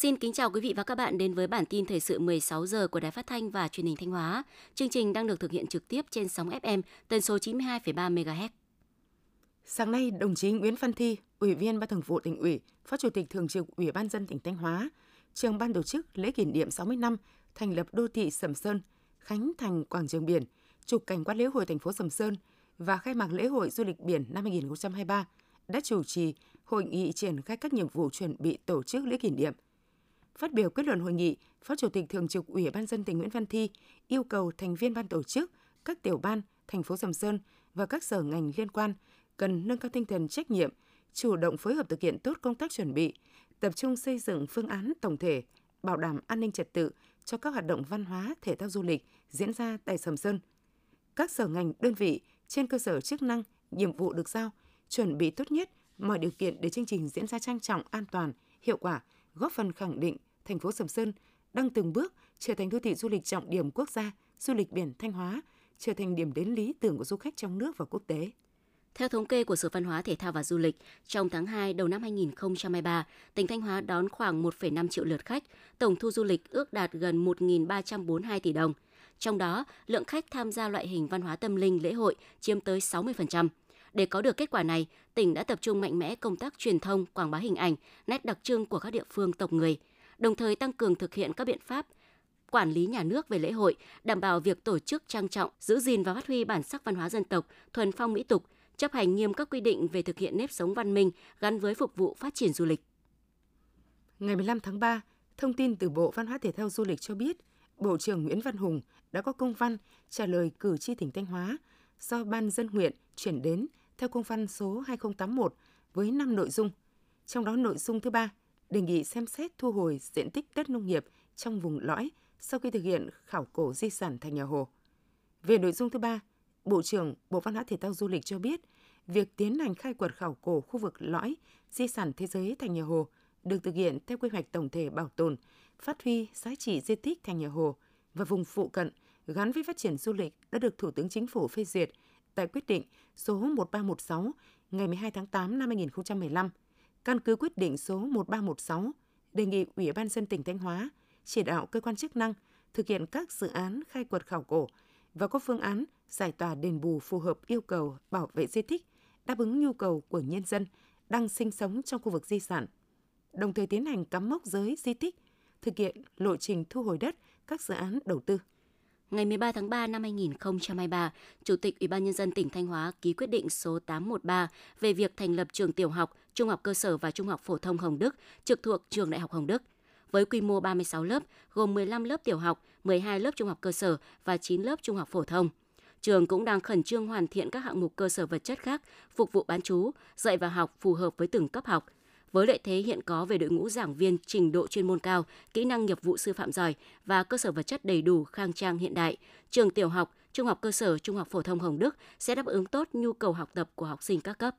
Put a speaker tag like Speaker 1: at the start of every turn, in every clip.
Speaker 1: Xin kính chào quý vị và các bạn đến với bản tin thời sự 16 giờ của Đài Phát thanh và Truyền hình Thanh Hóa. Chương trình đang được thực hiện trực tiếp trên sóng FM tần số 92,3 MHz.
Speaker 2: Sáng nay, đồng chí Nguyễn Văn Thi, Ủy viên Ban Thường vụ tỉnh ủy, Phó Chủ tịch Thường trực Ủy ban dân tỉnh Thanh Hóa, trường ban tổ chức lễ kỷ niệm 60 năm thành lập đô thị Sầm Sơn, khánh thành quảng trường biển, trục cảnh quan lễ hội thành phố Sầm Sơn và khai mạc lễ hội du lịch biển năm 2023 đã chủ trì hội nghị triển khai các nhiệm vụ chuẩn bị tổ chức lễ kỷ niệm – Phát biểu kết luận hội nghị, Phó Chủ tịch Thường trực Ủy ban dân tỉnh Nguyễn Văn Thi yêu cầu thành viên ban tổ chức, các tiểu ban, thành phố Sầm Sơn và các sở ngành liên quan cần nâng cao tinh thần trách nhiệm, chủ động phối hợp thực hiện tốt công tác chuẩn bị, tập trung xây dựng phương án tổng thể, bảo đảm an ninh trật tự cho các hoạt động văn hóa, thể thao du lịch diễn ra tại Sầm Sơn. Các sở ngành, đơn vị trên cơ sở chức năng, nhiệm vụ được giao, chuẩn bị tốt nhất mọi điều kiện để chương trình diễn ra trang trọng, an toàn, hiệu quả, góp phần khẳng định thành phố Sầm Sơn đang từng bước trở thành đô thị du lịch trọng điểm quốc gia, du lịch biển Thanh Hóa, trở thành điểm đến lý tưởng của du khách trong nước và quốc tế.
Speaker 1: Theo thống kê của Sở Văn hóa Thể thao và Du lịch, trong tháng 2 đầu năm 2023, tỉnh Thanh Hóa đón khoảng 1,5 triệu lượt khách, tổng thu du lịch ước đạt gần 1.342 tỷ đồng. Trong đó, lượng khách tham gia loại hình văn hóa tâm linh lễ hội chiếm tới 60%. Để có được kết quả này, tỉnh đã tập trung mạnh mẽ công tác truyền thông, quảng bá hình ảnh, nét đặc trưng của các địa phương tộc người, đồng thời tăng cường thực hiện các biện pháp quản lý nhà nước về lễ hội, đảm bảo việc tổ chức trang trọng, giữ gìn và phát huy bản sắc văn hóa dân tộc, thuần phong mỹ tục, chấp hành nghiêm các quy định về thực hiện nếp sống văn minh gắn với phục vụ phát triển du lịch.
Speaker 2: Ngày 15 tháng 3, thông tin từ Bộ Văn hóa Thể thao Du lịch cho biết, Bộ trưởng Nguyễn Văn Hùng đã có công văn trả lời cử tri tỉnh Thanh Hóa do Ban dân huyện chuyển đến theo công văn số 2081 với 5 nội dung. Trong đó nội dung thứ ba đề nghị xem xét thu hồi diện tích đất nông nghiệp trong vùng lõi sau khi thực hiện khảo cổ di sản thành nhà Hồ. Về nội dung thứ ba, Bộ trưởng Bộ Văn hóa Thể thao Du lịch cho biết, việc tiến hành khai quật khảo cổ khu vực lõi di sản thế giới thành nhà Hồ được thực hiện theo quy hoạch tổng thể bảo tồn, phát huy giá trị di tích thành nhà Hồ và vùng phụ cận gắn với phát triển du lịch đã được Thủ tướng Chính phủ phê duyệt tại quyết định số 1316 ngày 12 tháng 8 năm 2015 Căn cứ quyết định số 1316, đề nghị Ủy ban dân tỉnh Thanh Hóa chỉ đạo cơ quan chức năng thực hiện các dự án khai quật khảo cổ và có phương án giải tỏa đền bù phù hợp yêu cầu bảo vệ di tích, đáp ứng nhu cầu của nhân dân đang sinh sống trong khu vực di sản. Đồng thời tiến hành cắm mốc giới di tích, thực hiện lộ trình thu hồi đất các dự án đầu tư
Speaker 1: ngày 13 tháng 3 năm 2023, Chủ tịch Ủy ban nhân dân tỉnh Thanh Hóa ký quyết định số 813 về việc thành lập trường tiểu học, trung học cơ sở và trung học phổ thông Hồng Đức trực thuộc trường Đại học Hồng Đức với quy mô 36 lớp, gồm 15 lớp tiểu học, 12 lớp trung học cơ sở và 9 lớp trung học phổ thông. Trường cũng đang khẩn trương hoàn thiện các hạng mục cơ sở vật chất khác phục vụ bán chú, dạy và học phù hợp với từng cấp học – với lợi thế hiện có về đội ngũ giảng viên trình độ chuyên môn cao, kỹ năng nghiệp vụ sư phạm giỏi và cơ sở vật chất đầy đủ, khang trang hiện đại, trường tiểu học, trung học cơ sở, trung học phổ thông Hồng Đức sẽ đáp ứng tốt nhu cầu học tập của học sinh các cấp.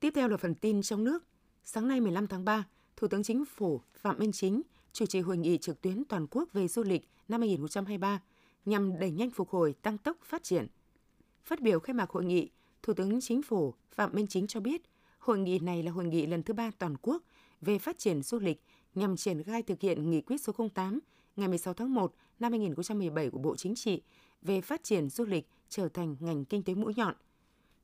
Speaker 2: Tiếp theo là phần tin trong nước. Sáng nay 15 tháng 3, Thủ tướng Chính phủ Phạm Minh Chính chủ trì hội nghị trực tuyến toàn quốc về du lịch năm 2023 nhằm đẩy nhanh phục hồi, tăng tốc phát triển. Phát biểu khai mạc hội nghị, Thủ tướng Chính phủ Phạm Minh Chính cho biết – Hội nghị này là hội nghị lần thứ ba toàn quốc về phát triển du lịch nhằm triển khai thực hiện nghị quyết số 08 ngày 16 tháng 1 năm 2017 của Bộ Chính trị về phát triển du lịch trở thành ngành kinh tế mũi nhọn.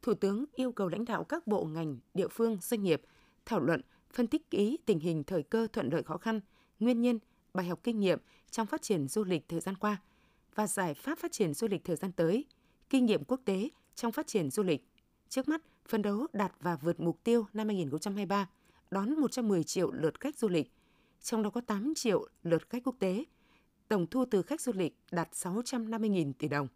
Speaker 2: Thủ tướng yêu cầu lãnh đạo các bộ ngành, địa phương, doanh nghiệp thảo luận, phân tích kỹ tình hình thời cơ thuận lợi khó khăn, nguyên nhân, bài học kinh nghiệm trong phát triển du lịch thời gian qua và giải pháp phát triển du lịch thời gian tới, kinh nghiệm quốc tế trong phát triển du lịch. Trước mắt, phấn đấu đạt và vượt mục tiêu năm 2023, đón 110 triệu lượt khách du lịch, trong đó có 8 triệu lượt khách quốc tế. Tổng thu từ khách du lịch đạt 650.000 tỷ đồng.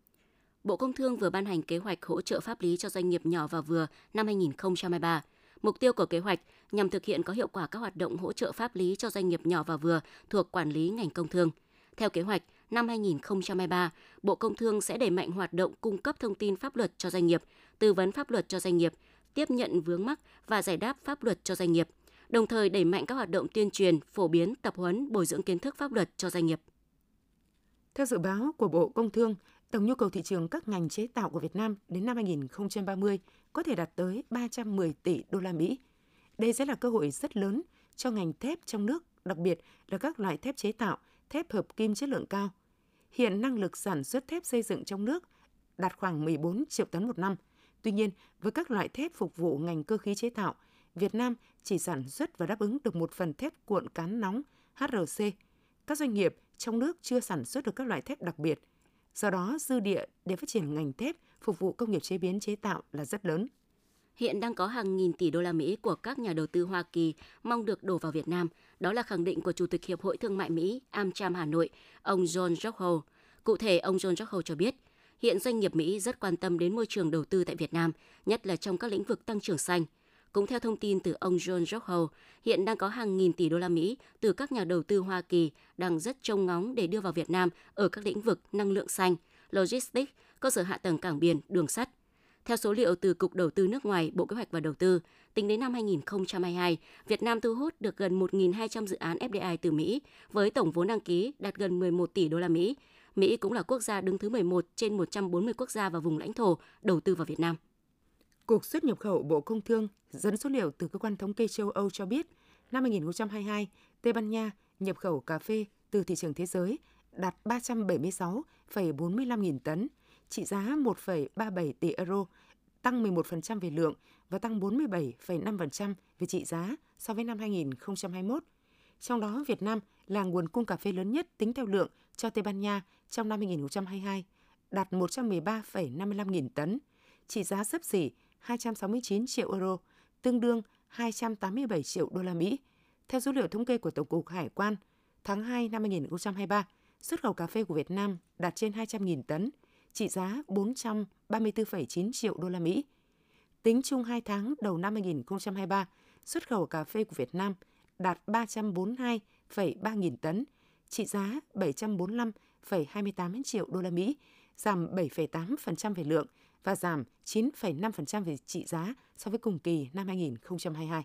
Speaker 1: Bộ Công Thương vừa ban hành kế hoạch hỗ trợ pháp lý cho doanh nghiệp nhỏ và vừa năm 2023. Mục tiêu của kế hoạch nhằm thực hiện có hiệu quả các hoạt động hỗ trợ pháp lý cho doanh nghiệp nhỏ và vừa thuộc quản lý ngành công thương. Theo kế hoạch, năm 2023, Bộ Công Thương sẽ đẩy mạnh hoạt động cung cấp thông tin pháp luật cho doanh nghiệp, tư vấn pháp luật cho doanh nghiệp, tiếp nhận vướng mắc và giải đáp pháp luật cho doanh nghiệp, đồng thời đẩy mạnh các hoạt động tuyên truyền, phổ biến, tập huấn, bồi dưỡng kiến thức pháp luật cho doanh nghiệp.
Speaker 2: Theo dự báo của Bộ Công Thương, tổng nhu cầu thị trường các ngành chế tạo của Việt Nam đến năm 2030 có thể đạt tới 310 tỷ đô la Mỹ. Đây sẽ là cơ hội rất lớn cho ngành thép trong nước đặc biệt là các loại thép chế tạo, thép hợp kim chất lượng cao. Hiện năng lực sản xuất thép xây dựng trong nước đạt khoảng 14 triệu tấn một năm. Tuy nhiên, với các loại thép phục vụ ngành cơ khí chế tạo, Việt Nam chỉ sản xuất và đáp ứng được một phần thép cuộn cán nóng HRC. Các doanh nghiệp trong nước chưa sản xuất được các loại thép đặc biệt. Do đó, dư địa để phát triển ngành thép phục vụ công nghiệp chế biến chế tạo là rất lớn.
Speaker 1: Hiện đang có hàng nghìn tỷ đô la Mỹ của các nhà đầu tư Hoa Kỳ mong được đổ vào Việt Nam. Đó là khẳng định của Chủ tịch Hiệp hội Thương mại Mỹ AmCham Hà Nội, ông John Rockhold. Cụ thể, ông John Rockhold cho biết, hiện doanh nghiệp Mỹ rất quan tâm đến môi trường đầu tư tại Việt Nam, nhất là trong các lĩnh vực tăng trưởng xanh – cũng theo thông tin từ ông John Rockhold, hiện đang có hàng nghìn tỷ đô la Mỹ từ các nhà đầu tư Hoa Kỳ đang rất trông ngóng để đưa vào Việt Nam ở các lĩnh vực năng lượng xanh, logistics, cơ sở hạ tầng cảng biển, đường sắt. Theo số liệu từ Cục Đầu tư nước ngoài, Bộ Kế hoạch và Đầu tư, tính đến năm 2022, Việt Nam thu hút được gần 1.200 dự án FDI từ Mỹ, với tổng vốn đăng ký đạt gần 11 tỷ đô la Mỹ. Mỹ cũng là quốc gia đứng thứ 11 trên 140 quốc gia và vùng lãnh thổ đầu tư vào Việt Nam.
Speaker 2: Cục xuất nhập khẩu Bộ Công Thương dẫn số liệu từ cơ quan thống kê châu Âu cho biết, năm 2022, Tây Ban Nha nhập khẩu cà phê từ thị trường thế giới đạt 376,45 nghìn tấn, trị giá 1,37 tỷ euro, tăng 11% về lượng và tăng 47,5% về trị giá so với năm 2021. Trong đó, Việt Nam là nguồn cung cà phê lớn nhất tính theo lượng cho Tây Ban Nha trong năm 2022, đạt 113,55 nghìn tấn, trị giá sấp xỉ 269 triệu euro, tương đương 287 triệu đô la Mỹ. Theo số liệu thống kê của Tổng cục Hải quan, tháng 2 năm 2023, xuất khẩu cà phê của Việt Nam đạt trên 200.000 tấn, trị giá 434,9 triệu đô la Mỹ. Tính chung 2 tháng đầu năm 2023, xuất khẩu cà phê của Việt Nam đạt 342,3 nghìn tấn, trị giá 745,28 triệu đô la Mỹ, giảm 7,8% về lượng và giảm 9,5% về trị giá so với cùng kỳ năm 2022.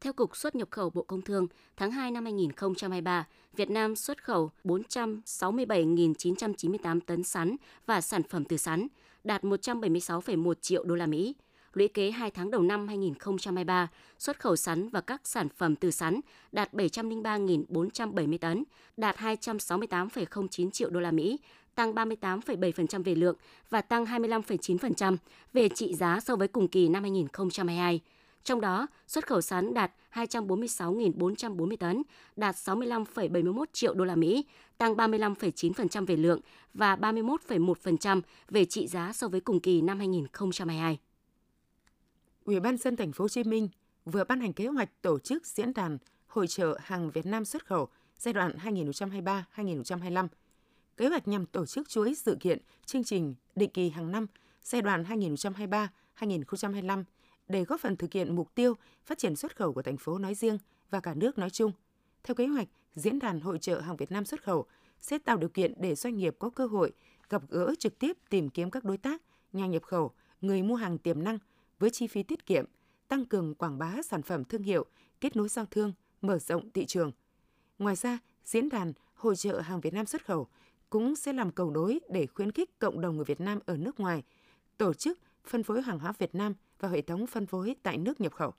Speaker 1: Theo Cục xuất nhập khẩu Bộ Công Thương, tháng 2 năm 2023, Việt Nam xuất khẩu 467.998 tấn sắn và sản phẩm từ sắn, đạt 176,1 triệu đô la Mỹ. Lũy kế 2 tháng đầu năm 2023, xuất khẩu sắn và các sản phẩm từ sắn đạt 703.470 tấn, đạt 268,09 triệu đô la Mỹ, tăng 38,7% về lượng và tăng 25,9% về trị giá so với cùng kỳ năm 2022. Trong đó, xuất khẩu sắn đạt 246.440 tấn, đạt 65,71 triệu đô la Mỹ, tăng 35,9% về lượng và 31,1% về trị giá so với cùng kỳ năm 2022.
Speaker 2: Ủy ban dân thành phố Hồ Chí Minh vừa ban hành kế hoạch tổ chức diễn đàn hội trợ hàng Việt Nam xuất khẩu giai đoạn 2023-2025 Kế hoạch nhằm tổ chức chuỗi sự kiện, chương trình định kỳ hàng năm giai đoạn 2023-2025 để góp phần thực hiện mục tiêu phát triển xuất khẩu của thành phố nói riêng và cả nước nói chung. Theo kế hoạch, diễn đàn hội trợ hàng Việt Nam xuất khẩu sẽ tạo điều kiện để doanh nghiệp có cơ hội gặp gỡ trực tiếp tìm kiếm các đối tác, nhà nhập khẩu, người mua hàng tiềm năng với chi phí tiết kiệm, tăng cường quảng bá sản phẩm thương hiệu, kết nối giao thương, mở rộng thị trường. Ngoài ra, diễn đàn hội trợ hàng Việt Nam xuất khẩu cũng sẽ làm cầu nối để khuyến khích cộng đồng người Việt Nam ở nước ngoài tổ chức phân phối hàng hóa Việt Nam và hệ thống phân phối tại nước nhập khẩu.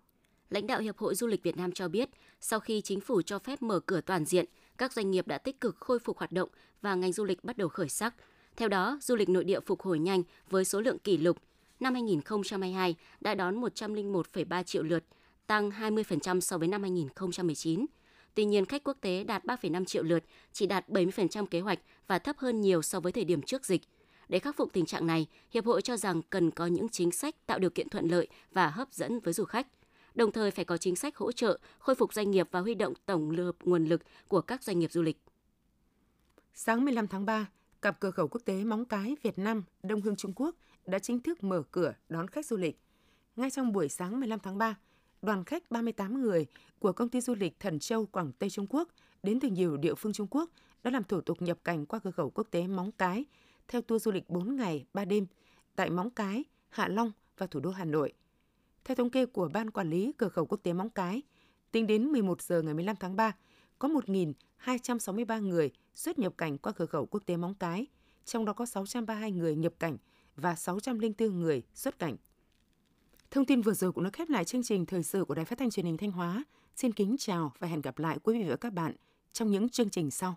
Speaker 1: Lãnh đạo Hiệp hội Du lịch Việt Nam cho biết, sau khi chính phủ cho phép mở cửa toàn diện, các doanh nghiệp đã tích cực khôi phục hoạt động và ngành du lịch bắt đầu khởi sắc. Theo đó, du lịch nội địa phục hồi nhanh với số lượng kỷ lục. Năm 2022 đã đón 101,3 triệu lượt, tăng 20% so với năm 2019. Tuy nhiên, khách quốc tế đạt 3,5 triệu lượt, chỉ đạt 70% kế hoạch và thấp hơn nhiều so với thời điểm trước dịch. Để khắc phục tình trạng này, Hiệp hội cho rằng cần có những chính sách tạo điều kiện thuận lợi và hấp dẫn với du khách. Đồng thời phải có chính sách hỗ trợ, khôi phục doanh nghiệp và huy động tổng lực nguồn lực của các doanh nghiệp du lịch.
Speaker 2: Sáng 15 tháng 3, cặp cửa khẩu quốc tế Móng Cái Việt Nam Đông Hương Trung Quốc đã chính thức mở cửa đón khách du lịch. Ngay trong buổi sáng 15 tháng 3, đoàn khách 38 người của công ty du lịch Thần Châu Quảng Tây Trung Quốc đến từ nhiều địa phương Trung Quốc đã làm thủ tục nhập cảnh qua cửa khẩu quốc tế Móng Cái theo tour du lịch 4 ngày 3 đêm tại Móng Cái, Hạ Long và thủ đô Hà Nội. Theo thống kê của Ban Quản lý Cửa khẩu quốc tế Móng Cái, tính đến 11 giờ ngày 15 tháng 3, có 1.263 người xuất nhập cảnh qua cửa khẩu quốc tế Móng Cái, trong đó có 632 người nhập cảnh và 604 người xuất cảnh. Thông tin vừa rồi cũng đã khép lại chương trình thời sự của Đài Phát thanh Truyền hình Thanh Hóa. Xin kính chào và hẹn gặp lại quý vị và các bạn trong những chương trình sau.